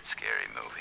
favorite scary movie.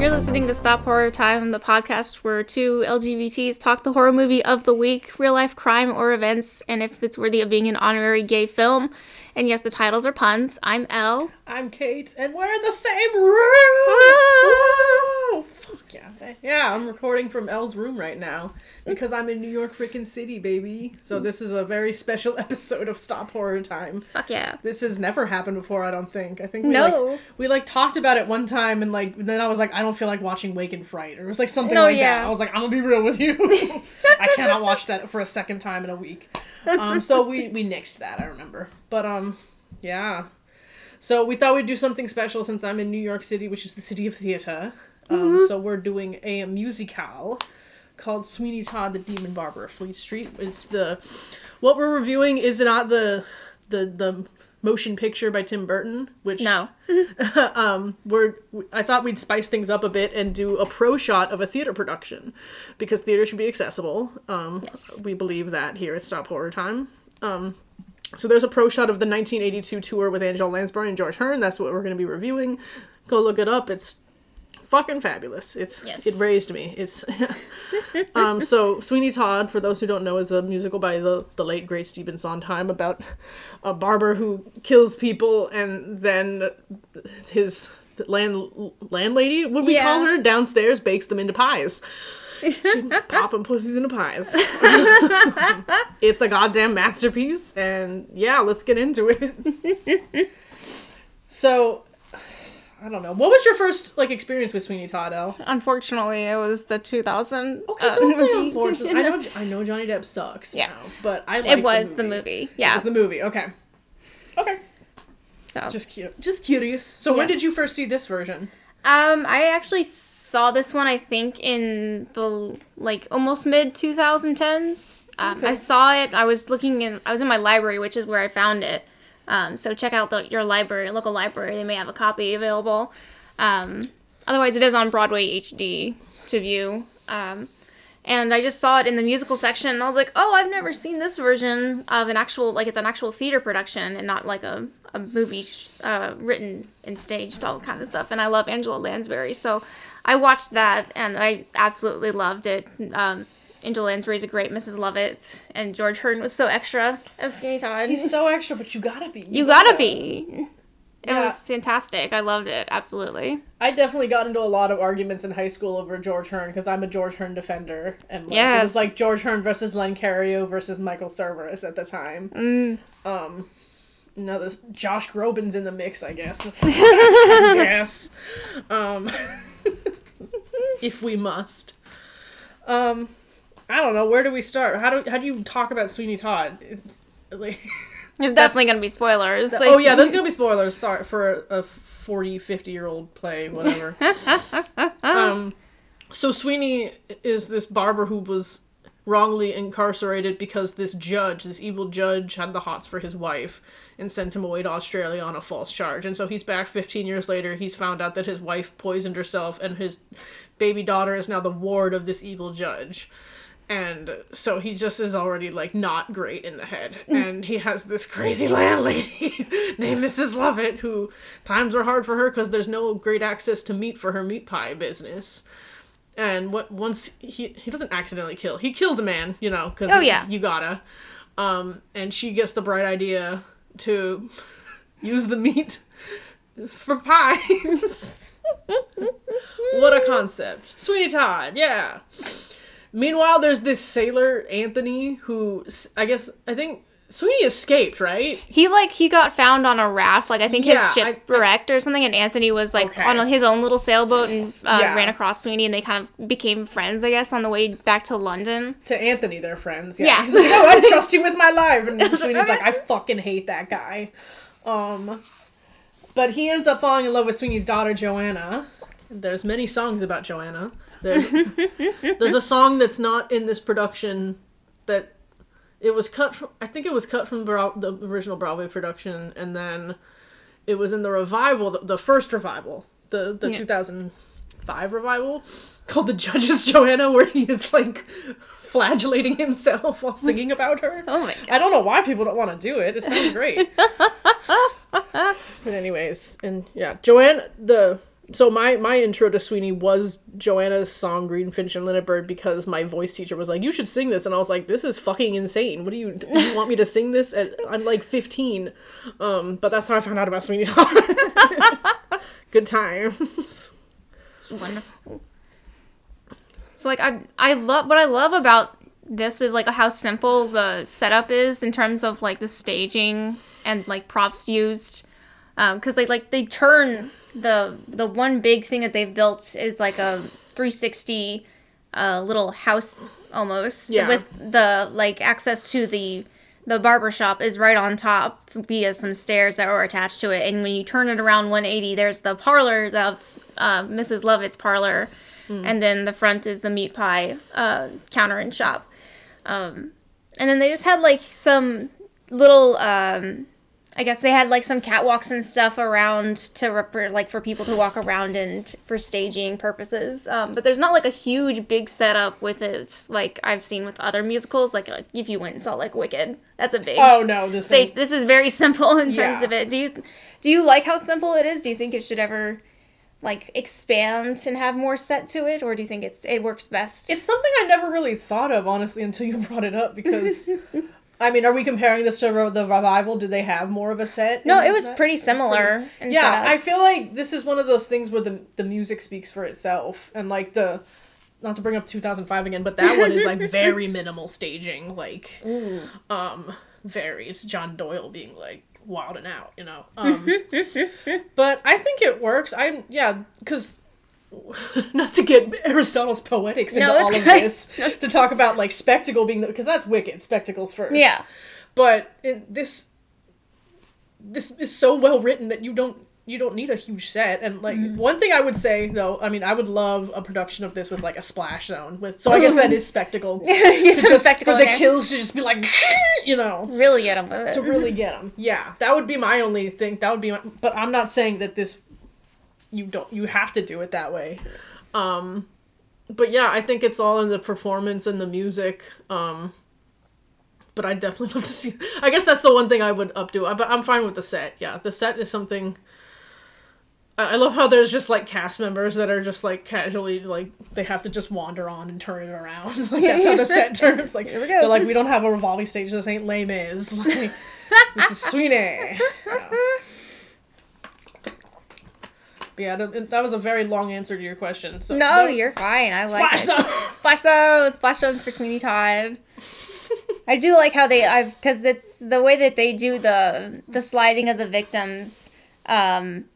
You're listening to Stop Horror Time, the podcast where two LGBTs talk the horror movie of the week, real life crime or events, and if it's worthy of being an honorary gay film. And yes, the titles are puns. I'm Elle. I'm Kate, and we're in the same room. Woo! Fuck yeah, yeah. I'm recording from Elle's room right now because I'm in New York freaking city, baby. So this is a very special episode of Stop Horror Time. Fuck yeah. This has never happened before, I don't think. I think we No. like we like talked about it one time, and like then I was like, I don't feel like watching Wake in Fright, or it was like something No, like yeah. that. I was like, I'm gonna be real with you. I cannot watch that for a second time in a week. Um, so we we nixed that. I remember, but um, yeah. So we thought we'd do something special since I'm in New York City, which is the city of theater. Um, So we're doing a musical called Sweeney Todd, the Demon Barber of Fleet Street. It's the what we're reviewing is not the the the motion picture by Tim Burton, which No. um we're I thought we'd spice things up a bit and do a pro shot of a theater production because theater should be accessible. Um Yes. we believe that here at Stop Horror Time. Um so there's a pro shot of the 1982 tour with Angela Lansbury and George Hearn. That's what we're going to be reviewing. Go look it up. It's fucking fabulous. It's Yes. it raised me. It's um so Sweeney Todd, for those who don't know, is a musical by the the late great Stephen Sondheim about a barber who kills people and then his land landlady, would we call her, downstairs bakes them into pies. She popping pussies into pies. it's a goddamn masterpiece, and yeah, let's get into it. so, I don't know. What was your first like experience with Sweeney Todd? El? Unfortunately, it was the 2000 Okay, uh, don't say movie. unfortunately. I know, I know Johnny Depp sucks. Yeah. now, but I. It was the movie. It Yeah. It was the movie. Okay. Okay. so. Just cute. Just curious. So when did you first see this version? Um, I actually saw this one. I think in the like almost mid 2010s. Um, Okay. I saw it. I was looking in. I was in my library, which is where I found it. Um, so check out the, your library, local library. They may have a copy available. Um, otherwise, it is on Broadway HD to view. Um, and I just saw it in the musical section, and I was like, "Oh, I've never seen this version of an actual like it's an actual theater production and not like a a movie sh- uh, written and staged all kind of stuff." And I love Angela Lansbury, so I watched that and I absolutely loved it. Um, Angela Lansbury's a great Mrs. Lovett, and George Hearn was so extra as Sweeney Todd. He's so extra, but you gotta be. you gotta be. It Yeah. was fantastic. I loved it absolutely. I definitely got into a lot of arguments in high school over George Hearn because I'm a George Hearn defender, and like, it was like George Hearn versus Len Cariou versus Michael Cerveris at the time. Mm. Um, no, this Josh Groban's in the mix, I guess. yes, um, if we must. Um, I don't know. Where do we start? How do how do you talk about Sweeney Todd? It's, like, There's definitely gonna be spoilers. oh yeah, there's gonna be spoilers. Sorry for a 40, 50 year old play, whatever. um, so Sweeney is this barber who was wrongly incarcerated because this judge, this evil judge, had the hots for his wife and sent him away to Australia on a false charge. And so he's back 15 years later. He's found out that his wife poisoned herself, and his baby daughter is now the ward of this evil judge. And so he just is already like not great in the head. And he has this crazy landlady named Mrs. Lovett who times are hard for her because there's no great access to meat for her meat pie business. And what once he he doesn't accidentally kill, he kills a man, you know, because Oh, yeah. you gotta. Um, and she gets the bright idea to use the meat for pies. what a concept. Sweeney Todd, yeah. Meanwhile, there's this sailor, Anthony, who I guess, I think Sweeney escaped, right? He like he got found on a raft, like I think his ship I- wrecked or something, and Anthony was like Okay. on his own little sailboat and uh, Yeah. ran across Sweeney, and they kind of became friends, I guess, on the way back to London. To Anthony, they're friends. Yeah. Yeah. He's like, oh, I trust you with my life. And Sweeney's like, I fucking hate that guy. Um, but he ends up falling in love with Sweeney's daughter, Johanna. There's many songs about Johanna. There's, there's a song that's not in this production that it was cut from I think it was cut from Bro- the original Broadway production and then it was in the revival the, the first revival the the Yeah. 2005 revival called the Judge's Johanna where he is like flagellating himself while singing about her. Oh my god. I don't know why people don't want to do it. It sounds great. but anyways, and yeah, Joanne the so my my intro to Sweeney was Johanna's song Greenfinch and Linnet Bird because my voice teacher was like, "You should sing this," and I was like, "This is fucking insane. What do you do you want me to sing this?" At, I'm like 15, um, but that's how I found out about Sweeney Todd. Good times. It's wonderful. So like I I love what I love about this is like how simple the setup is in terms of like the staging and like props used because they like they turn the the one big thing that they've built is like a 360 uh, little house almost Yeah. with the like access to the the barber shop is right on top via some stairs that are attached to it. And when you turn it around 180 there's the parlor that's uh, mrs lovett's parlor. And then the front is the meat pie uh, counter and shop. Um, and then they just had like some little um, I guess they had like some catwalks and stuff around to rep- like for people to walk around and for staging purposes. Um, but there's not like a huge big setup with it like I've seen with other musicals. Like, like if you went and saw like Wicked, that's a big Oh no, this stage. is, This is very simple in terms Yeah. of it. Do you do you like how simple it is? Do you think it should ever like expand and have more set to it, or do you think it's it works best? it's something I never really thought of honestly until you brought it up because. I mean, are we comparing this to the revival? Did they have more of a set? no, it was that? pretty similar. In yeah i feel like this is one of those things where the the music speaks for itself and like the not to bring up 2005 again but that one is like very minimal staging like um very it's john doyle being like wild and out you know um but i think it works i'm yeah because not to get aristotle's poetics into No, all of great. this to talk about like spectacle being because that's wicked spectacles first yeah. but it, this this is so well written that you don't you don't need a huge set and like Mm-hmm. one thing i would say though i mean i would love a production of this with like a splash zone with so i guess that is spectacle to just spectacle for the there. kills to just be like you know really get them with it. to really get them yeah that would be my only thing that would be my, but i'm not saying that this you don't you have to do it that way um but yeah i think it's all in the performance and the music um but i definitely love to see i guess that's the one thing i would updo but i'm fine with the set yeah the set is something I I love how there's just like cast members that are just like casually like they have to just wander on and turn it around. like that's how the set turns. Like Here we go. they're like we don't have a revolving stage. This ain't Les Mis. Like this is Sweeney. Yeah. Yeah, that that was a very long answer to your question. So No, you're fine. I like Splash it. Zone. Splash zone, splash zone for Sweeney Todd. I do like how they, I've because it's the way that they do the the sliding of the victims. Um,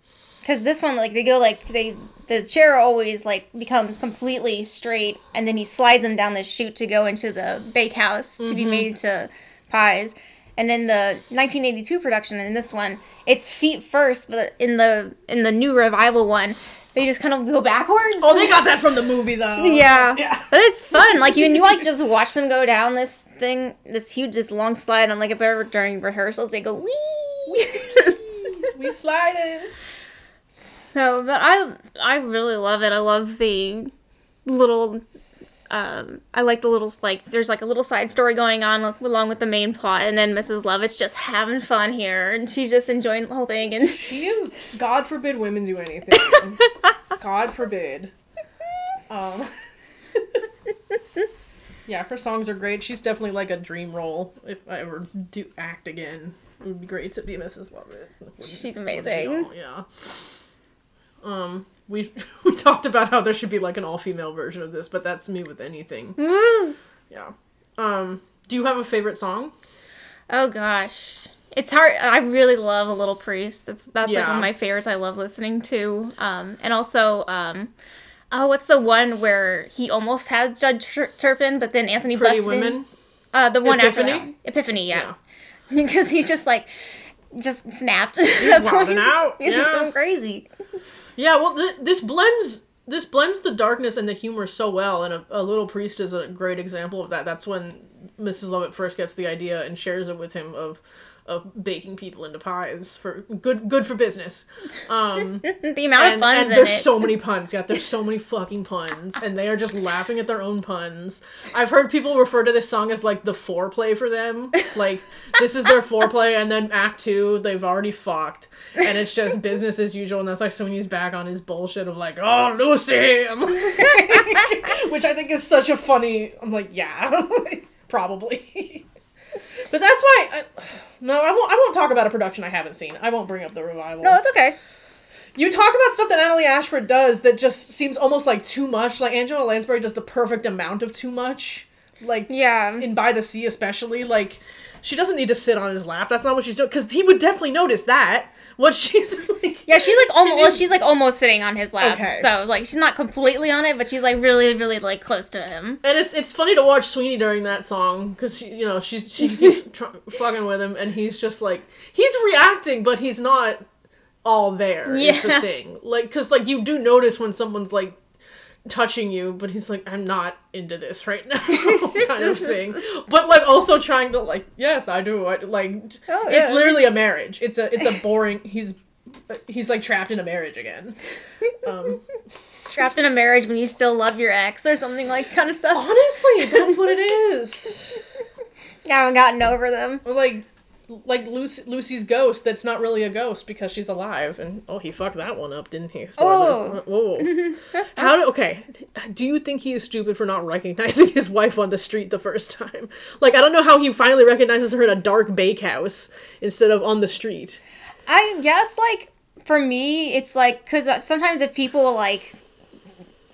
because this one like they go like they the chair always like becomes completely straight, and then he slides them down the chute to go into the bakehouse to be made into pies. And in the 1982 production, in this one, it's feet first, but in the in the new revival one, they just kind of go backwards. Oh, they got that from the movie though. Yeah. Yeah. But it's fun. Like you, you like just watch them go down this thing, this huge, this long slide. And like if ever during rehearsals they go wee. We slided. so, but I, I really love it. I love the little. Um, I like the little like there's like a little side story going on al- along with the main plot, and then Mrs. Lovett's just having fun here, and she's just enjoying the whole thing. And She is. God forbid women do anything. God forbid. Um. yeah, her songs are great. She's definitely like a dream role. If I ever do act again, it would be great to be Mrs. Lovett. She's amazing. Yeah. Um. We we talked about how there should be like an all female version of this, but that's me with anything. Yeah. Um. Do you have a favorite song? Oh gosh. It's hard. I really love A Little Priest. That's that's like one of my favorites. I love listening to. Um, and also, um, oh, what's the one where he almost had Judge Turpin, but then Anthony Pretty busted? Women. Uh, the one Epiphany? after that. Epiphany, yeah. because he's just like, just snapped. He's wilding out, He's yeah. going crazy. Yeah, well, th- this blends this blends the darkness and the humor so well, and a, a little priest is a great example of that. That's when Mrs. Lovett first gets the idea and shares it with him of of baking people into pies for good good for business. Um, The amount and, of puns and there's it. so many puns. Yeah, there's so many fucking puns, and they are just laughing at their own puns. I've heard people refer to this song as like the foreplay for them. Like this is their foreplay, and then Act Two, they've already fucked, and it's just business as usual. And that's like when he's back on his bullshit of like, oh Lucy, like- which I think is such a funny. I'm like, yeah, probably. But that's why. I, no, I won't. I won't talk about a production I haven't seen. I won't bring up the revival. No, it's okay. You talk about stuff that Annaleigh Ashford does that just seems almost like too much. Like Angela Lansbury does the perfect amount of too much. Like Yeah. in By the Sea, especially. Like she doesn't need to sit on his lap. That's not what she's doing. Because he would definitely notice that. What she's like. Yeah, she's like almost. She's like almost sitting on his lap. Okay. So like she's not completely on it, but she's like really, really like close to him. And it's it's funny to watch Sweeney during that song because she, you know she's she's tr- fucking with him and he's just like he's reacting but he's not all there. Is the thing like because like you do notice when someone's like touching you but he's like I'm not into this right now kind of thing but like also trying to like yes I do I like Oh, it's yeah. literally a marriage it's a it's a boring he's he's like trapped in a marriage again um Trapped in a marriage when you still love your ex or something like kind of stuff. honestly that's what it is You haven't gotten over them. Like like Lucy, Lucy's ghost that's not really a ghost because she's alive and oh he fucked that one up didn't he Spoilers. Oh. Whoa. How do okay do you think he is stupid for not recognizing his wife on the street the first time like I don't know how he finally recognizes her in a dark bakehouse instead of on the street I guess like for me, it's like because uh, sometimes if people like,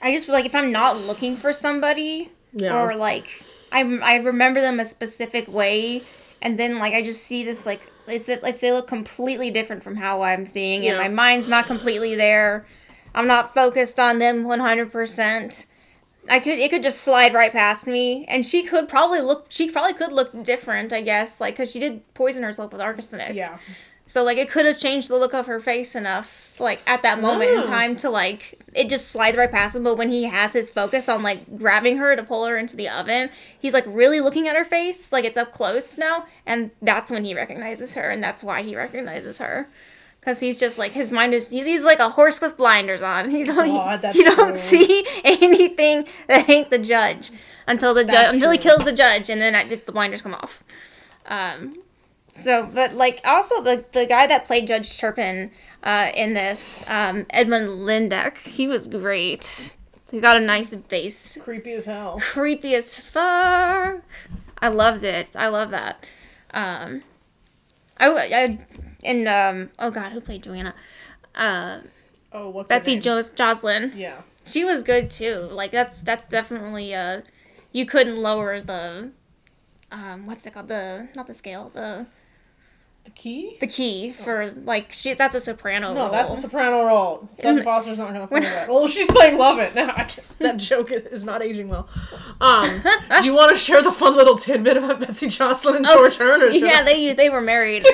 I just like if I'm not looking for somebody Yeah. or like I I remember them a specific way, and then like I just see this like it's like they look completely different from how I'm seeing it. Yeah. My mind's not completely there. I'm not focused on them 100. percent I could it could just slide right past me, and she could probably look. She probably could look different, I guess, like because she did poison herself with arsenic. yeah So like it could have changed the look of her face enough, like at that moment Oh. in time to like it just slides right past him. But when he has his focus on like grabbing her to pull her into the oven, he's like really looking at her face, like it's up close now, and that's when he recognizes her, and that's why he recognizes her. Cause he's just like his mind is he's, he's like a horse with blinders on. He don't God, that's you don't see anything that ain't the judge until the judge until he kills the judge, and then I, the blinders come off. Um, so, but like also the the guy that played Judge Turpin uh, in this, um, Edmund Lyndeck, he was great. He got a nice bass, creepy as hell creepy as fuck. I loved it. I love that. Um, I, I and um, oh god, who played Johanna? Uh, oh what's her Betsy name? jo- Joslyn. yeah She was good too. Like that's that's definitely uh, you couldn't lower the, um, what's it called? The not the scale the the key? The key for like she that's a soprano no role. that's a soprano role. Sutton Foster's not gonna play that. Well she's playing Lovett now that joke is, not aging well. Um do you want to share the fun little tidbit about Betsy Joslyn and George Hearn or should Oh, yeah I- they they were married.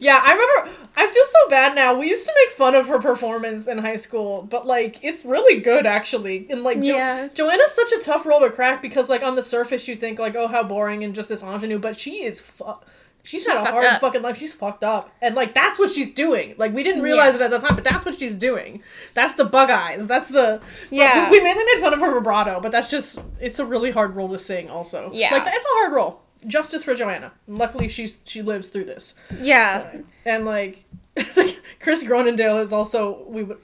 Yeah, I remember. I feel so bad now. We used to make fun of her performance in high school, but like it's really good actually. And like jo- Yeah. Johanna's such a tough role to crack because like on the surface you think like oh how boring and just this ingenue, but she is fu- she's, had a hard up. fucking life. She's fucked up, and like that's what she's doing. Like we didn't realize Yeah. it at the time, but that's what she's doing. That's the bug eyes. That's the Yeah. We, we mainly made fun of her vibrato, but that's just it's a really hard role to sing. Also, Yeah. like it's a hard role. Justice for Johanna. Luckily, she's she lives through this yeah and like Cris Groenendaal is also we would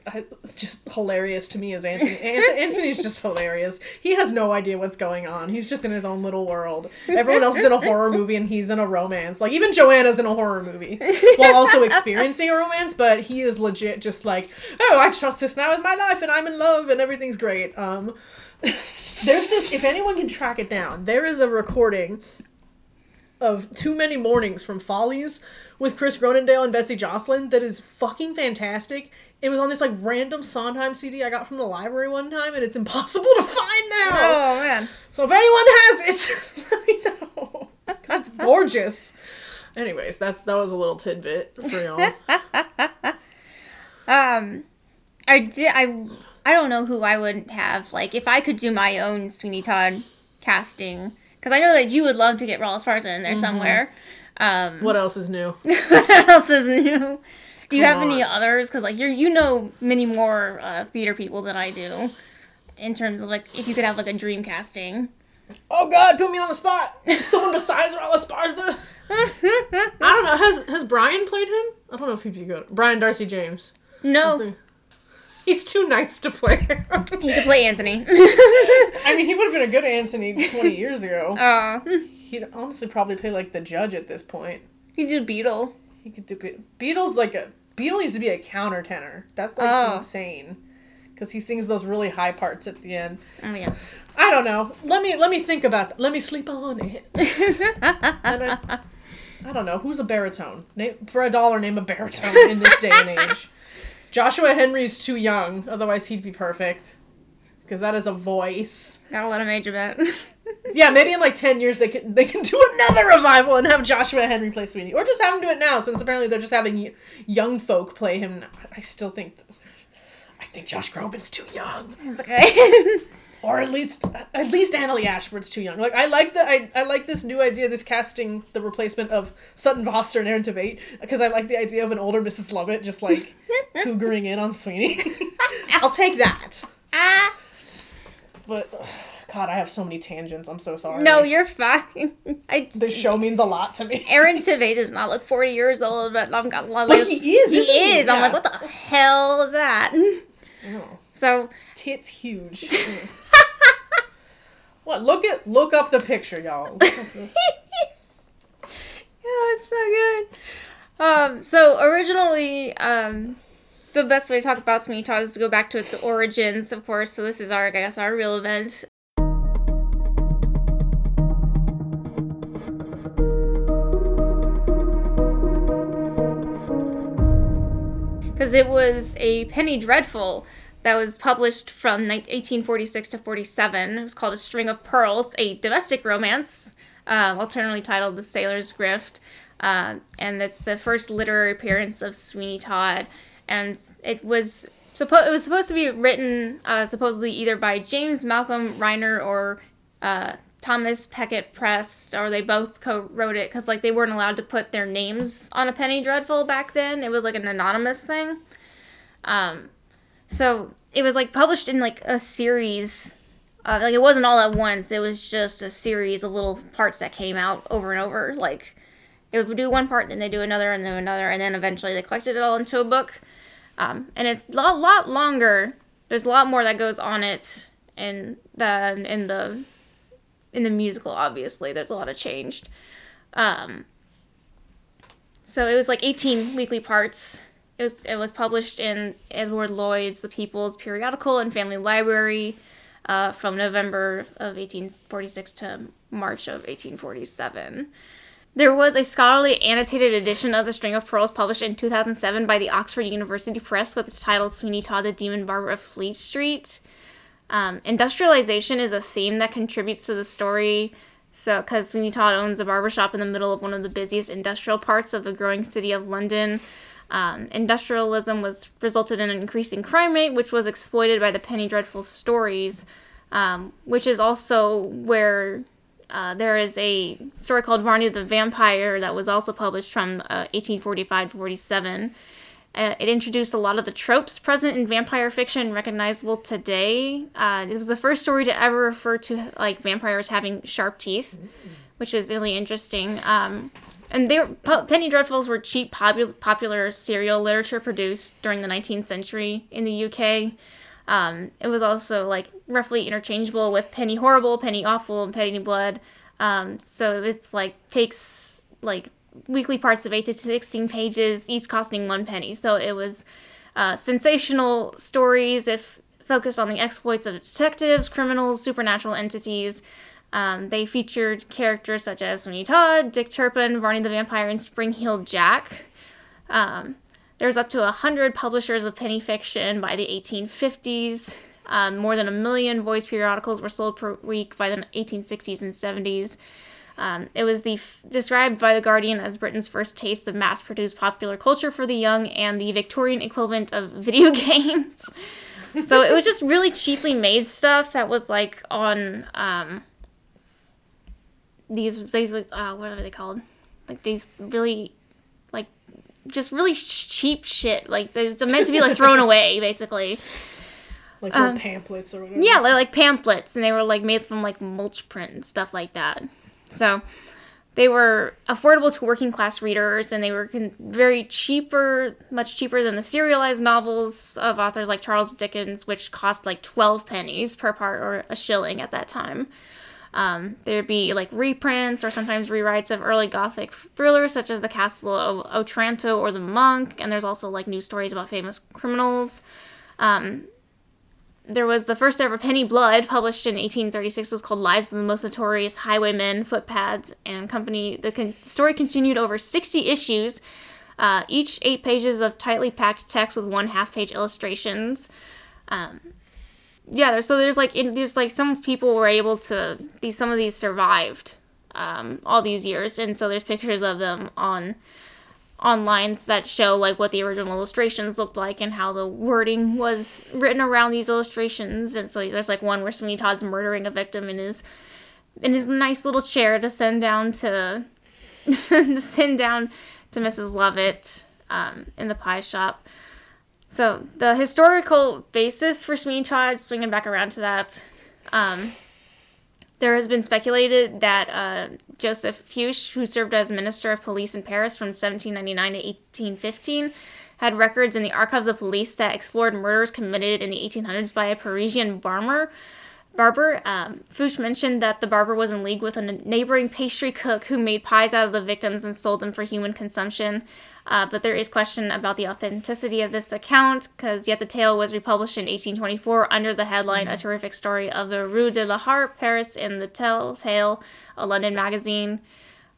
just hilarious to me as Anthony. Anthony's just hilarious. He has no idea what's going on. He's just in his own little world. Everyone else is in a horror movie and he's in a romance. Like even Johanna's in a horror movie while also experiencing a romance, but he is legit just like, "Oh, I trust this man with my life and I'm in love and everything's great." Um there's this if anyone can track it down, there is a recording of Too Many Mornings from Follies with Cris Groenendaal and Betsy Joslyn that is fucking fantastic. It was on this like random Sondheim CD I got from the library one time, and it's impossible to find now. oh man So if anyone has it, let me know it's gorgeous. Anyways, that's that was a little tidbit for y'all. Um, I did. I I don't know who I would have. Like, if I could do my own Sweeney Todd casting, because I know that you would love to get Rollins Parson in there somewhere. Um, What else is new? what else is new? Do you Come have any others? Because like you're you know many more uh, theater people than I do. In terms of like, if you could have like a dream casting. Oh God, put me on the spot. Someone besides Raul Esparza. I don't know. Has has Brian played him? I don't know if he'd be good. Brian Darcy James. No, He's too nice to play. him. he could play Anthony. I mean, he would have been a good Anthony 20 years ago. uh, He'd honestly probably play like the judge at this point. he did Beadle. He could do Be- Beadles like a Beadle needs to be a countertenor. That's like Oh. insane. Because he sings those really high parts at the end. Oh yeah. I don't know. Let me let me think about that. Let me sleep on it. And I, I don't know who's a baritone. Name for a dollar. Name a baritone in this day and age. Joshua Henry's too young. Otherwise, he'd be perfect. Because that is a voice. Gotta let him age a bit. Yeah, maybe in like ten years they can they can do another revival and have Joshua Henry play Sweeney, or just have him do it now since apparently they're just having young folk play him. I still think. I think Josh Groban's too young, it's okay. or at least at least Annaleigh Ashford's too young. Like I like the I, I like this new idea, this casting the replacement of Sutton Foster and Aaron Tveit because I like the idea of an older Mrs. Lovett just like cougering in on Sweeney. I'll take that, ah, but God, I have so many tangents. I'm so sorry. no, you're fine. I. this show means a lot to me. Aaron Tveit does not look 40 years old, but I'm got like, But he is, He is. I'm like, what the hell is that? Oh. So tits huge. What? Look at look up the picture, y'all. The- Yeah, it's so good. Um, so originally, um, the best way to talk about Sweeney Todd is to go back to its origins, of course. So this is our, I guess, our real event. Because it was a penny dreadful that was published from 1846 to 47. It was called A String of Pearls, a domestic romance, uh, alternately titled The Sailor's Gift. Uh, and that's the first literary appearance of Sweeney Todd. And it was supposed it was supposed to be written uh, supposedly either by James Malcolm Rymer or uh, Thomas Peckett Prest, or they both co-wrote it because like they weren't allowed to put their names on a penny dreadful back then. It was like an anonymous thing. Um, so it was like published in like a series. Uh, like it wasn't all at once. It was just a series of little parts that came out over and over. Like it would do one part, then they do another, and then another, and then eventually they collected it all into a book. Um, and it's a lot, lot longer. There's a lot more that goes on it, and than in the in the musical. Obviously, there's a lot of changed. Um, so it was like 18 weekly parts. It was it was published in Edward Lloyd's The People's Periodical and Family Library uh, from November of 1846 to March of 1847. There was a scholarly annotated edition of The String of Pearls published in 2007 by the Oxford University Press with the title Sweeney Todd, the Demon Barber of Fleet Street. Um, industrialization is a theme that contributes to the story. So, because Sweeney Todd owns a barbershop in the middle of one of the busiest industrial parts of the growing city of London, um, industrialism was resulted in an increasing crime rate, which was exploited by the Penny Dreadful stories, um, which is also where uh, there is a story called Varney the Vampire that was also published from uh, 1845 to 47. Uh, it introduced a lot of the tropes present in vampire fiction recognizable today. Uh, it was the first story to ever refer to like vampires having sharp teeth, which is really interesting. Um, and they were, Penny Dreadfuls were cheap, popu- popular serial literature produced during the 19th century in the UK. Um, it was also like roughly interchangeable with Penny Horrible, Penny Awful, and Penny Blood. Um, so it's like takes like weekly parts of eight to sixteen pages, each costing one penny. So it was uh, sensational stories if focused on the exploits of detectives, criminals, supernatural entities. Um, they featured characters such as Sweeney Todd, Dick Turpin, Varney the Vampire, and Spring-Heeled Jack. Um, there's up to a hundred publishers of penny fiction by the 1850s. Um, more than a million voice periodicals were sold per week by the 1860s and 70s. Um, it was the f- described by the Guardian as Britain's first taste of mass-produced popular culture for the young and the Victorian equivalent of video games. so it was just really cheaply made stuff that was like on um, these these like uh, what are they called? Like these really like just really sh- cheap shit. Like they're meant to be like thrown away basically. Like little pamphlets or whatever. Yeah, they're like pamphlets, and they were like made from like mulch print and stuff like that. So they were affordable to working class readers, and they were con- very cheaper, much cheaper than the serialized novels of authors like Charles Dickens, which cost like twelve pennies per part or a shilling at that time. Um, there'd be like reprints or sometimes rewrites of early Gothic thrillers such as The Castle of Otranto or The Monk, and there's also like news stories about famous criminals. Um, there was the first ever Penny Blood, published in 1836, was called Lives of the Most Notorious Highwaymen, Footpads, and Company. The con- story continued over 60 issues, uh, each eight pages of tightly packed text with one half page illustrations. Um, yeah, there's, so there's like in, there's like some people were able to these some of these survived um, all these years, and so there's pictures of them on online that show like what the original illustrations looked like and how the wording was written around these illustrations. And so there's like one where Sweeney Todd's murdering a victim in his in his nice little chair to send down to to send down to Mrs. Lovett um, in the pie shop. So the historical basis for Sweeney Todd, swinging back around to that, um, there has been speculated that uh, Joseph Fouché, who served as Minister of Police in Paris from 1799 to 1815, had records in the archives of police that explored murders committed in the 1800s by a Parisian barber. Barber, um, Fouché mentioned that the barber was in league with a neighboring pastry cook who made pies out of the victims and sold them for human consumption. Uh, but there is question about the authenticity of this account, because yet the tale was republished in 1824 under the headline "A Terrific Story of the Rue de la Harpe, Paris" in the Tell-Tale, a London magazine.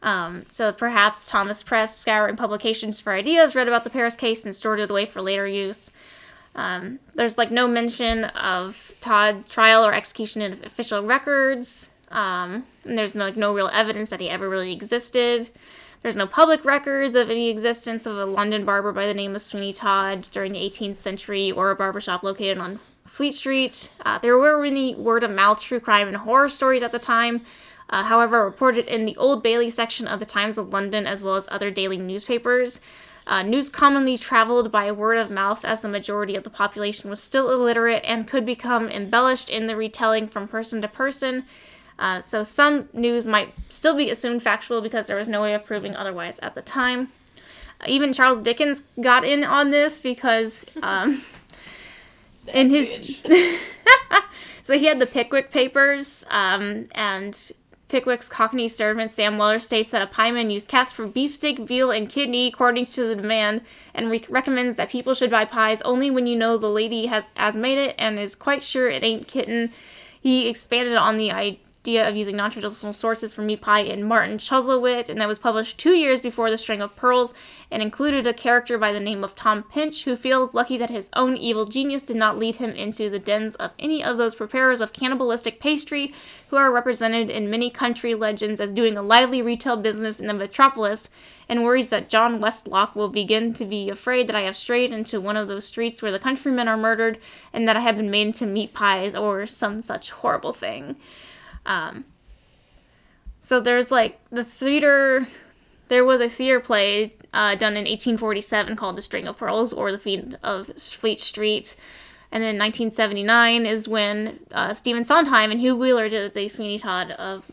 Um, so perhaps Thomas Prest, scouring publications for ideas, read about the Paris case and stored it away for later use. Um, there's like no mention of Todd's trial or execution in official records. Um, and there's no, like no real evidence that he ever really existed. There's no public records of any existence of a London barber by the name of Sweeney Todd during the 18th century or a barbershop located on Fleet Street. Uh, there were many word of mouth true crime and horror stories at the time. Uh, however, reported in the Old Bailey section of the Times of London as well as other daily newspapers. Uh, news commonly traveled by word of mouth as the majority of the population was still illiterate and could become embellished in the retelling from person to person. Uh, so some news might still be assumed factual because there was no way of proving otherwise at the time. Uh, even Charles Dickens got in on this because um, in his so he had the Pickwick Papers um, and Pickwick's Cockney servant Sam Weller states that a pieman used cats for beefsteak, veal, and kidney according to the demand, and re- recommends that people should buy pies only when you know the lady has, has made it and is quite sure it ain't kitten. He expanded on the idea of using non-traditional sources for meat pie in Martin Chuzzlewit, and that was published two years before The String of Pearls, and included a character by the name of Tom Pinch, who feels lucky that his own evil genius did not lead him into the dens of any of those preparers of cannibalistic pastry, who are represented in many country legends as doing a lively retail business in the metropolis, and worries that John Westlock will begin to be afraid that I have strayed into one of those streets where the countrymen are murdered, and that I have been made into meat pies or some such horrible thing. Um, so there's like the theater. There was a theater play uh, done in 1847 called The String of Pearls or The Fiend of Fleet Street. And then 1979 is when uh, Stephen Sondheim and Hugh Wheeler did the Sweeney Todd of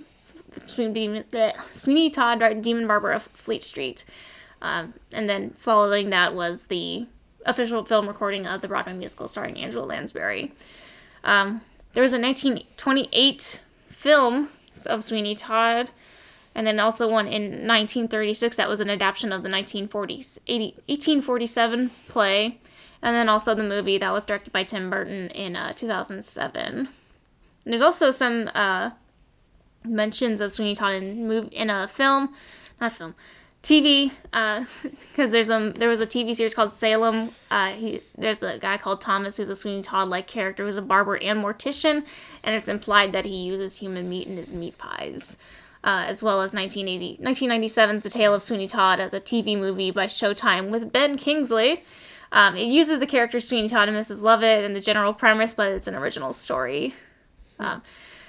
Sweeney, Sweeney Todd Demon Barber of Fleet Street. Um, and then following that was the official film recording of the Broadway musical starring Angela Lansbury. Um, there was a 1928 film of Sweeney Todd, and then also one in 1936 that was an adaptation of the 1940s 80, 1847 play, and then also the movie that was directed by Tim Burton in uh, 2007. And there's also some uh, mentions of Sweeney Todd in move in a film, not film, TV, because uh, there's um there was a TV series called Salem. Uh, he there's a guy called Thomas who's a Sweeney Todd like character who's a barber and mortician, and it's implied that he uses human meat in his meat pies. uh, as well as 1980, 1997's The Tale of Sweeney Todd as a TV movie by Showtime with Ben Kingsley. Um, it uses the characters Sweeney Todd and Mrs. Lovett and the general premise, but it's an original story. Um,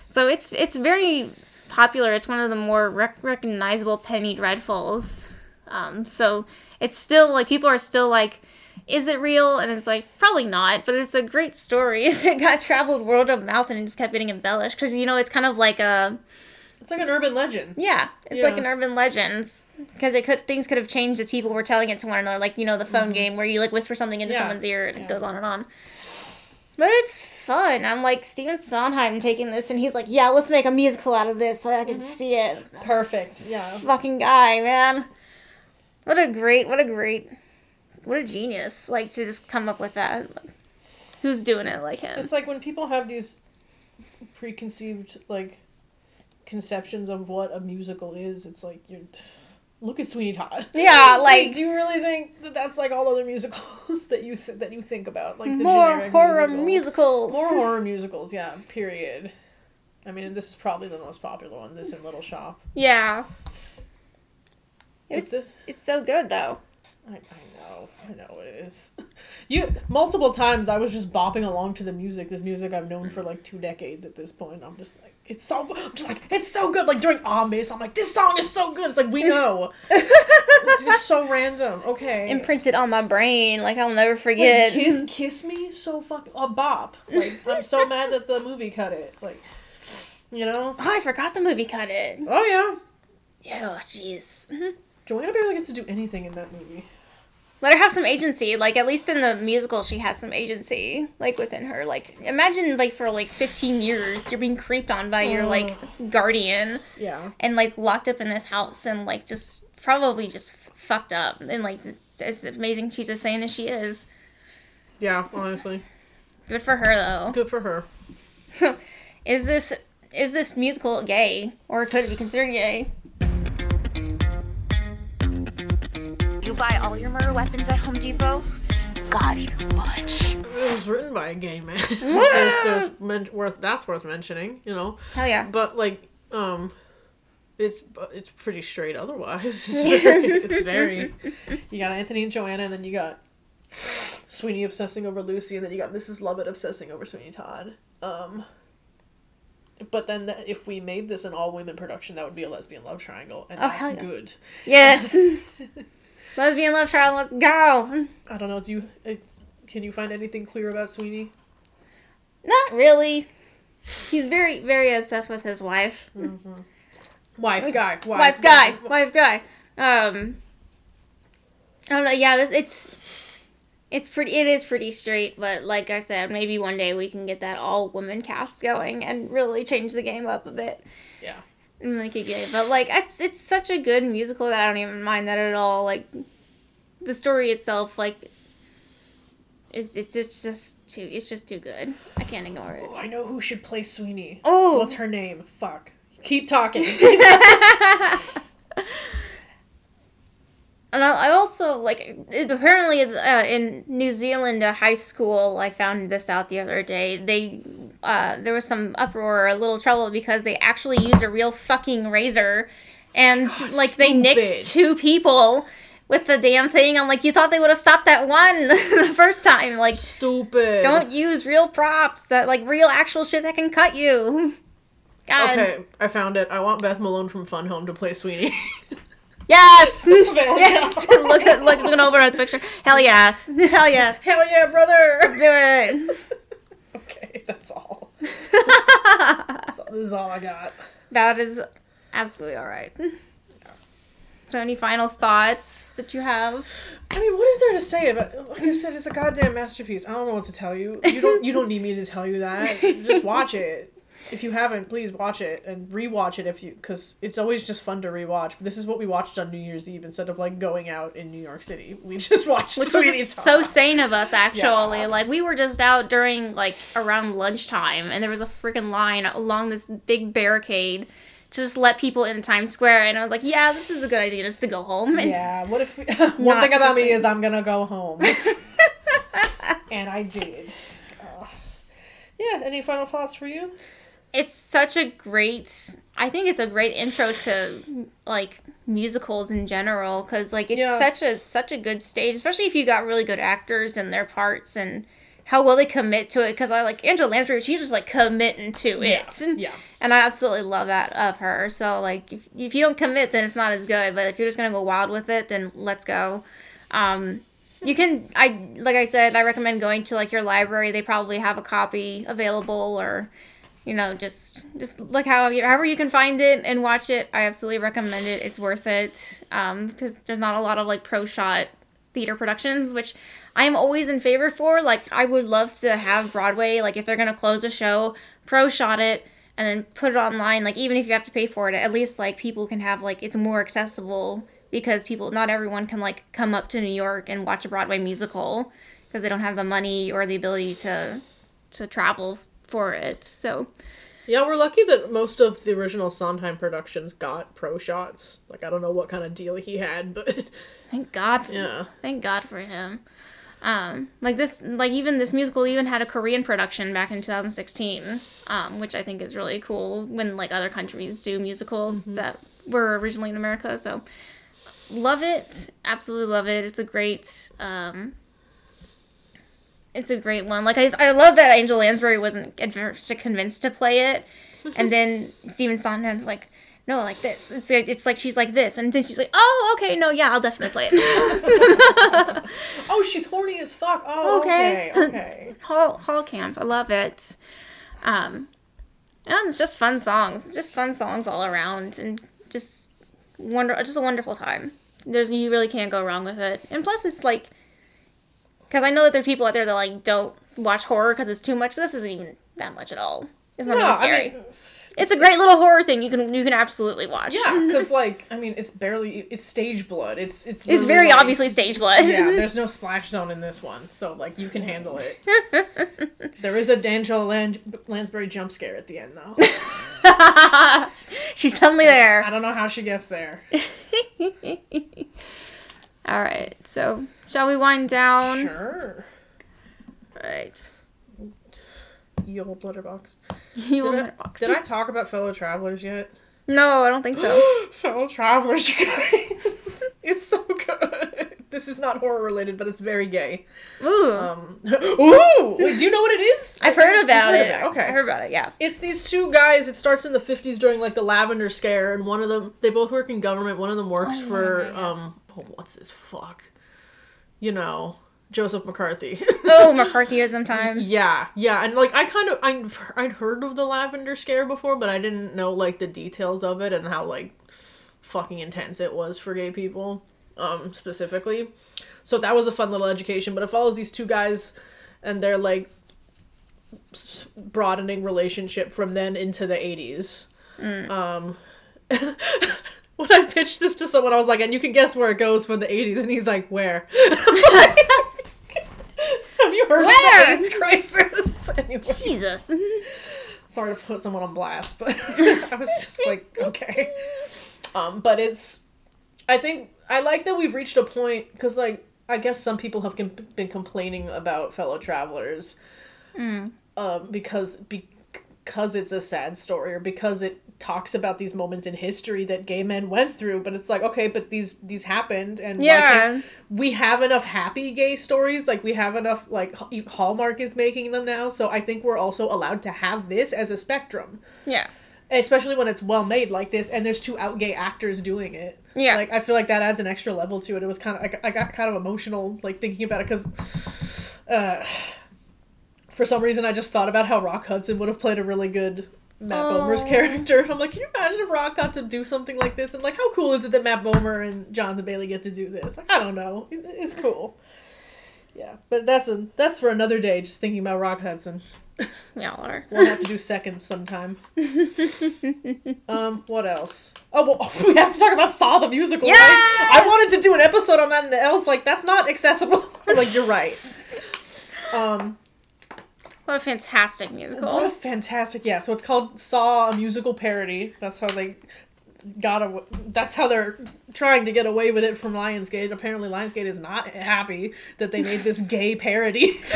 so it's it's very popular. It's one of the more rec- recognizable Penny Dreadfuls. Um, so it's still like people are still like, is it real? And it's like probably not, but it's a great story. It got traveled word of mouth and it just kept getting embellished, because you know it's kind of like a It's like an urban legend. yeah, it's like an urban legend because it could things could have changed as people were telling it to one another, like you know the phone game where you like whisper something into Yeah. someone's ear and Yeah. it goes on and on. But it's fun. I'm like Stephen Sondheim taking this and he's like, yeah, let's make a musical out of this so I can mm-hmm. see it. Perfect. Yeah. Fucking guy, man. What a great, what a great, what a genius! Like to just come up with that. Who's doing it like him? It's like when people have these preconceived like conceptions of what a musical is. It's like you're look at Sweeney Todd. Yeah, like- do you really think that that's like all other musicals that you th- that you think about like the More horror musical? musicals. More horror musicals, yeah. Period. I mean, this is probably the most popular one. This and Little Shop. Yeah. It's this- it's so good though. I, I know, I know it is. You multiple times I was just bopping along to the music. This music I've known for like two decades at this point. I'm just like, it's so. I'm just like, it's so good. Like during Amis, I'm like, this song is so good. It's like we know. it's just so random. Okay. Imprinted on my brain, like I'll never forget. Ki- kiss me so fucking a bop. Like I'm so mad that the movie cut it. Like, you know. Oh, I forgot the movie cut it. Oh yeah. Yeah, jeez. Mm-hmm. Johanna barely gets to do anything in that movie. Let her have some agency. Like at least in the musical, she has some agency, like within her. Like imagine, like for like fifteen years, you're being creeped on by your like mm. guardian, Yeah. and like locked up in this house, and like just probably just f- fucked up, and like it's as amazing she's as sane as she is. Yeah. Honestly, Good for her though. good for her. So, is this is this musical gay, or could it be considered gay? You buy all your murder weapons at Home Depot? God, you're much. It was written by a gay man. there's, there's men- worth that's worth mentioning, you know. Hell yeah. But like, um, it's it's pretty straight. Otherwise, it's very, it's very. You got Anthony and Johanna, and then you got Sweeney obsessing over Lucy, and then you got Mrs. Lovett obsessing over Sweeney Todd. Um. But then, th- if we made this an all-women production, that would be a lesbian love triangle, and Oh, that's yeah. good. Yes. Lesbian love trial. Let's go. I don't know. Do you? Uh, can you find anything queer about Sweeney? Not really. He's very, very obsessed with his wife. Wife guy. Wife, Wife guy. Wife guy. Um. I don't know. Yeah, this it's it's pretty. It is pretty straight, but like I said, maybe one day we can get that all woman cast going and really change the game up a bit Yeah. Make it gay. But like, it's it's such a good musical that I don't even mind that at all. Like, the story itself, like. It's, it's, it's just too it's just too good. I can't ignore it. Oh, I know who should play Sweeney. Oh. What's her name? Fuck. Keep talking. And I I also like it- apparently uh, in New Zealand, a high school. I found this out the other day. They uh, there was some uproar, a little trouble because they actually used a real fucking razor, and like they nicked two people with the damn thing. I'm like, you thought they would have stopped that one the first time? Like, Stupid. don't use real props that like real actual shit that can cut you. God. Okay, I found it. I want Beth Malone from Fun Home to play Sweeney. Yes. we yeah. go. look at look looking over at the picture. Hell yes. Hell yes. Hell yeah, brother! Let's do it. Okay, that's all. That's all- this is all I got. that is absolutely all right. So, any final thoughts that you have? I mean, what is there to say about? Like I said, it's a goddamn masterpiece. I don't know what to tell you. You don't. You don't need me to tell you that. Just watch it. If you haven't, please watch it and rewatch it if you, because it's always just fun to rewatch. But this is what we watched on New Year's Eve instead of like going out in New York City. We just watched Which was so sane of us, actually. Yeah. Like, we were just out during, like, around lunchtime, and there was a freaking line along this big barricade to just let people in Times Square. And I was like, yeah, this is a good idea just to go home. And Yeah. What if? We, one thing about me is I'm gonna go home, and I did. Uh, yeah. Any final thoughts for you? It's such a great i think it's a great intro to like musicals in general because like it's Yeah. such a such a good stage especially if you got really good actors in their parts and how well they commit to it because i like angela lansbury she's just like committing to it. Yeah, yeah. and i absolutely love that of her. So like if, if you don't commit then it's not as good. But if you're just gonna go wild with it then let's go. Um you can i like i said i recommend going to like your library. They probably have a copy available or you know just just look how however you can find it and watch it i absolutely recommend it. It's worth it um because there's not a lot of like pro shot theater productions which i am always in favor for. Like i would love to have broadway like if they're gonna close a show pro shot it and then put it online. Like even if you have to pay for it at least like people can have like it's more accessible because people not everyone can like come up to new york and watch a broadway musical because they don't have the money or the ability to to travel for it so. Yeah, we're lucky that most of the original Sondheim productions got pro shots. Like I don't know what kind of deal he had, but thank god for, yeah. thank god for him. Um like this like even this musical even had a korean production back in 2016 um which i think is really cool when like other countries do musicals that were originally in america so. Love it. Absolutely love it. It's a great um it's a great one like i, I love that Angela Lansbury wasn't convinced to play it and then Stephen Sondheim's like, no, like this. It's like, it's like she's like this, and then she's like, oh, okay, no, yeah, I'll definitely play it. Oh, she's horny as fuck. Oh, Okay. okay, okay. Hall Hall Camp, I love it. Um, and it's just fun songs, just fun songs all around, and just wonder, just a wonderful time. There's you really can't go wrong with it, and plus it's like, because I know that there are people out there that like don't watch horror because it's too much, but this isn't even that much at all. It's not No, even I scary. mean, it's a great little horror thing you can you can absolutely watch. yeah, because like I mean, it's barely it's stage blood. It's it's It's very like- obviously stage blood. Yeah, there's no splash zone in this one, so like you can handle it. there is a Angela Lan- Lansbury jump scare at the end though. She's suddenly there. I don't know how she gets there. All right. So, shall we wind down? Sure. Right. Ye old Letterboxd. You Did I, Letterboxd. did I talk about fellow travelers yet? No, I don't think so. fellow travelers, you guys. it's so good. This is not horror related, but it's very gay. Ooh. Um, ooh, wait, do you know what it is? I've heard about You've it. Okay, I heard about it. Yeah. it's these two guys. It starts in the fifties during like the Lavender Scare, and one of them they both work in government. One of them works Oh, for yeah, yeah. um, oh, what's this fuck? You know, Joseph McCarthy. Oh, McCarthyism time. yeah, yeah, and like I kind of I I'd heard of the Lavender Scare before, but I didn't know like the details of it and how like fucking intense it was for gay people, um, specifically. So that was a fun little education. But it follows these two guys, and they're like broadening relationship from then into the eighties. Um, when I pitched this to someone, I was like, "And you can guess where it goes from the '80s," and he's like, "Where?" Have you heard Where? of the AIDS crisis? anyway, Jesus. sorry to put someone on blast, but I was just like, okay. Um, but it's, I think I like that we've reached a point because, like, I guess some people have com- been complaining about fellow travelers, um, because because it's a sad story or because it talks about these moments in history that gay men went through. But it's like, okay, but these these happened, and Yeah. we have enough happy gay stories. Like we have enough. Like Hallmark is making them now, so I think we're also allowed to have this as a spectrum Yeah. especially when it's well made like this and there's two out gay actors doing it Yeah. like i feel like that adds an extra level to it it was kind of i, got- I got kind of emotional like thinking about it because uh for some reason i just thought about how rock hudson would have played a really good matt bomer's Oh. character i'm like can you imagine if rock got to do something like this and like how cool is it that matt bomer and jonathan bailey get to do this like i don't know It- it's cool yeah but that's a that's for another day just thinking about rock hudson We all are. We'll have to do seconds sometime. um, what else? Oh, well, we have to talk about Saw the musical. right? I wanted to do an episode on that, and else like that's not accessible. I'm like you're right. Um, What a fantastic musical. what a fantastic yeah. So it's called Saw a musical parody. That's how they got a. That's how they're trying to get away with it from Lionsgate. Apparently, Lionsgate is not happy that they made this gay parody.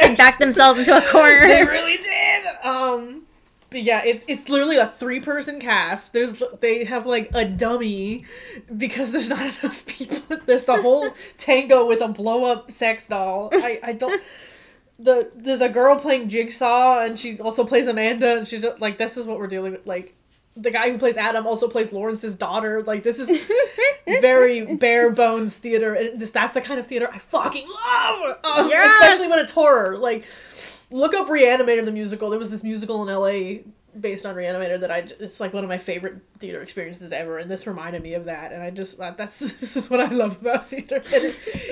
They backed themselves into a corner. they really did. Um, But yeah, it's it's literally a three person cast. There's they have like a dummy because there's not enough people. There's the whole tango with a blow up sex doll. I I don't. The there's a girl playing Jigsaw and she also plays Amanda and she's like this is what we're dealing with. Like the guy who plays Adam also plays Lawrence's daughter. Like this is very bare bones theater. And this that's the kind of theater I fucking love. Um, Yes! Especially when it's horror. Like look up Reanimator the musical. There was this musical in LA based on Reanimator that I it's like one of my favorite theater experiences ever and this reminded me of that and I just thought that's this is what I love about theater. And,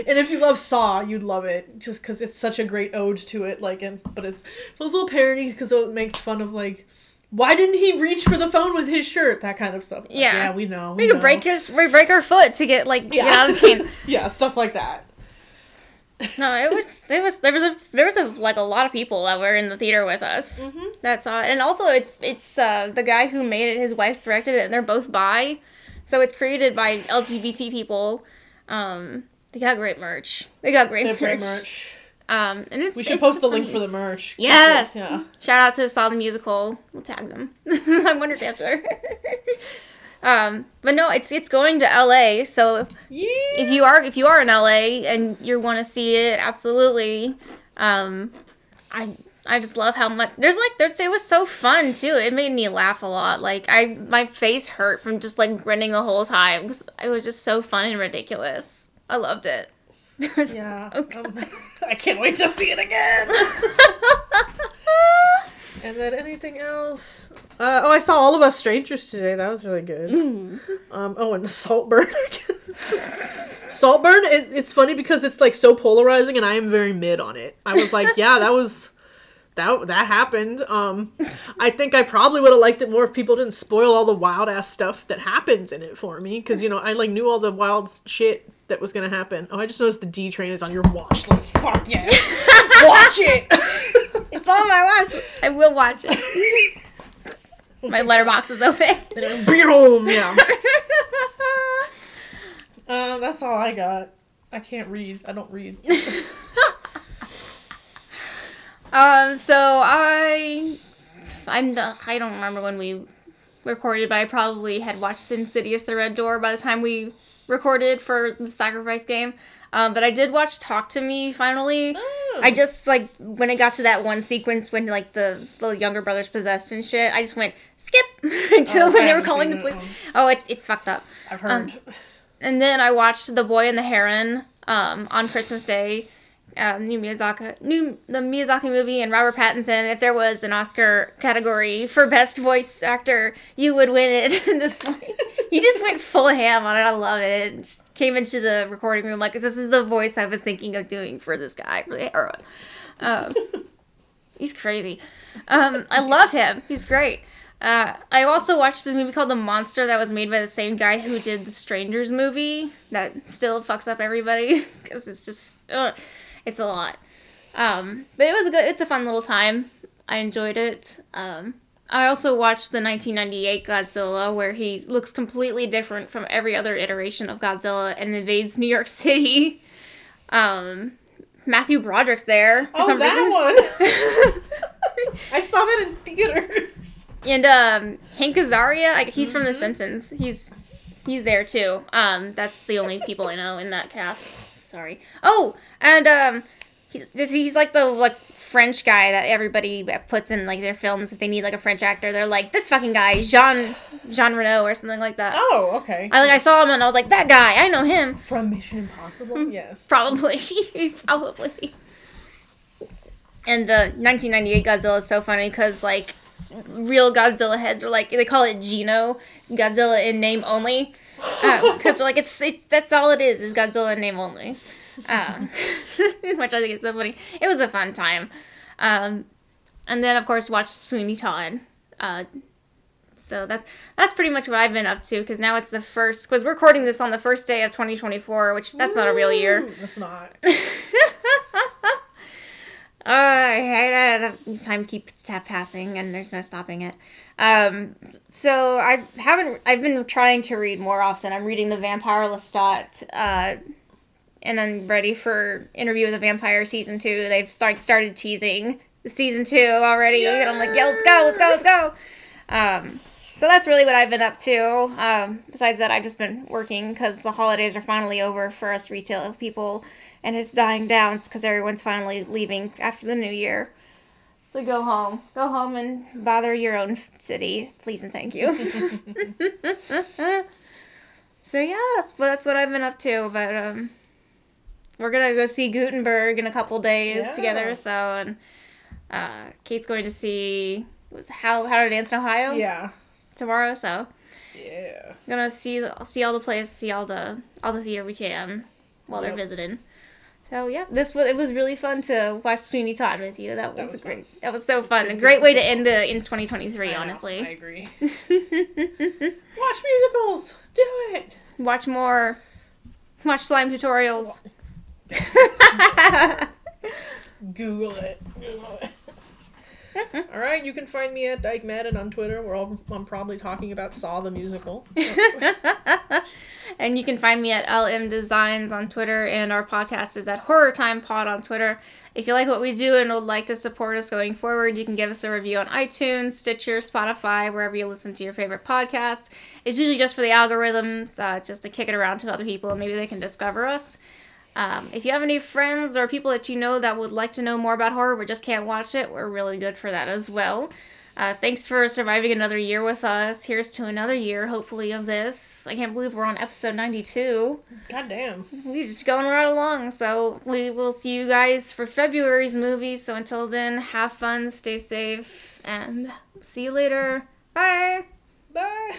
and if you love Saw you'd love it just cuz it's such a great ode to it like and but it's it's also a parody cuz it makes fun of like why didn't he reach for the phone with his shirt? That kind of stuff. It's like, Yeah. yeah we know We we could break his, we break our foot to get like get out of the chain. yeah stuff like that No, it was it was there was a there was a like a lot of people that were in the theater with us Mm-hmm. that saw it, and also it's it's uh the guy who made it, his wife directed it, and they're both bi, so it's created by LGBT people. Um, they got great merch. They got great They have merch. great merch Um, and it's we should it's post the link for the merch Yes. yeah Shout out to Saw the Musical. We'll tag them. I wonder if they have Twitter. um, but no, it's it's going to LA. So yeah if you are if you are in LA and you want to see it, absolutely. Um, I I just love how much there's like there's it was so fun too. It made me laugh a lot. Like I my face hurt from just like grinning the whole time. 'cause It was just so fun and ridiculous. I loved it. It Yeah. so um, I can't wait to see it again. and then anything else? Uh, oh, I saw All of Us Strangers today. That was really good. Um, oh, and Saltburn. Saltburn. It, it's funny because it's like so polarizing, and I am very mid on it. I was like, yeah, that was. That, that happened. Um, I think I probably would have liked it more if people didn't spoil all the wild ass stuff that happens in it for me. Because you know I like knew all the wild shit that was gonna happen. Oh, I just noticed the D train is on your watch list. Fuck yes, watch it. It's on my watch. list. I will watch it. my Letterboxd is open. Boom. Yeah. Uh, that's all I got. I can't read. I don't read. Um, so I, I'm not, I don't remember when we recorded, but I probably had watched Insidious: The Red Door by the time we recorded for the Sacrifice game. Um, but I did watch Talk to Me finally. Oh. I just like when it got to that one sequence when like the the younger brother's possessed and shit. I just went skip until Oh, when they were calling the it. police. Oh, it's it's fucked up. I've heard. And then I watched The Boy and the Heron um, on Christmas Day. Um, new Miyazaki, new the Miyazaki movie, and Robert Pattinson. If there was an Oscar category for best voice actor, you would win it. This point, he just went full ham on it. I love it. Came into the recording room like this is the voice I was thinking of doing for this guy. Um, he's crazy. Um, I love him. He's great. Uh, I also watched the movie called The Monster that was made by the same guy who did the Strangers movie that still fucks up everybody because it's just ugh, it's a lot. Um, but it was a good. It's a fun little time. I enjoyed it. Um, I also watched the 1998 Godzilla where he looks completely different from every other iteration of Godzilla and invades New York City. Um, Matthew Broderick's there for oh, some that reason. one. I saw that in theaters. And um, Hank Azaria, I, he's from The Mm-hmm. Simpsons. He's he's there too. Um, that's the only people I know in that cast. Sorry. Oh, and um, he, this, he's like the like French guy that everybody puts in like their films if they need like a French actor. They're like this fucking guy, Jean Jean Reno or something like that. Oh, okay. I like I saw him and I was like that guy. I know him. From Mission Impossible. Yes. Probably. Probably. And the 1998 Godzilla is so funny because, like, real Godzilla heads are like, they call it Gino Godzilla in name only. Because they're like, it's, it's that's all it is, is Godzilla name only. Um, which I think is so funny. It was a fun time. Um, and then, of course, watched Sweeney Todd. Uh, so that's that's pretty much what I've been up to because now it's the first because we're recording this on the first day of 2024, which that's not a real year. Ooh, That's not. Uh, I, I, the time keeps passing and there's no stopping it. Um, so I haven't. I've been trying to read more often. I'm reading the Vampire Lestat, uh, and I'm ready for Interview with the Vampire season two. They've start, started teasing season two already, and I'm like, yeah, let's go, let's go, let's go. Um, so that's really what I've been up to. Um, besides that, I've just been working because the holidays are finally over for us retail people, and it's dying down because everyone's finally leaving after the new year. So go home, go home and bother your own city, please and thank you. so yeah, that's what that's what I've been up to. But um, we're gonna go see Gutenberg in a couple days Yeah. together. So and uh, Kate's going to see was how how to dance in Ohio Yeah. tomorrow. So Yeah. gonna see see all the plays, see all the all the theater we can while they're visiting. So yeah, this was it was really fun to watch Sweeney Todd with you. That was, was great. fun. That was so fun. A great way to end the in 2023. I know, honestly, I agree. Watch musicals. Do it. watch more, watch slime tutorials. Google it. Google it. All right, you can find me at Dyke Madden on Twitter, where I'm probably talking about Saw the musical. And you can find me at LM Designs on Twitter, and our podcast is at Horror Time Pod on Twitter. If you like what we do and would like to support us going forward, you can give us a review on iTunes, Stitcher, Spotify, wherever you listen to your favorite podcasts. It's usually just for the algorithms, uh, just to kick it around to other people, and maybe they can discover us. Um, if you have any friends or people that you know that would like to know more about horror but just can't watch it, we're really good for that as well. Uh, thanks for surviving another year with us. Here's to another year, hopefully, of this. I can't believe we're on episode 92. God damn. We're just going right along. So we will see you guys for February's movie. So until then, have fun, stay safe, and see you later. Bye. Bye.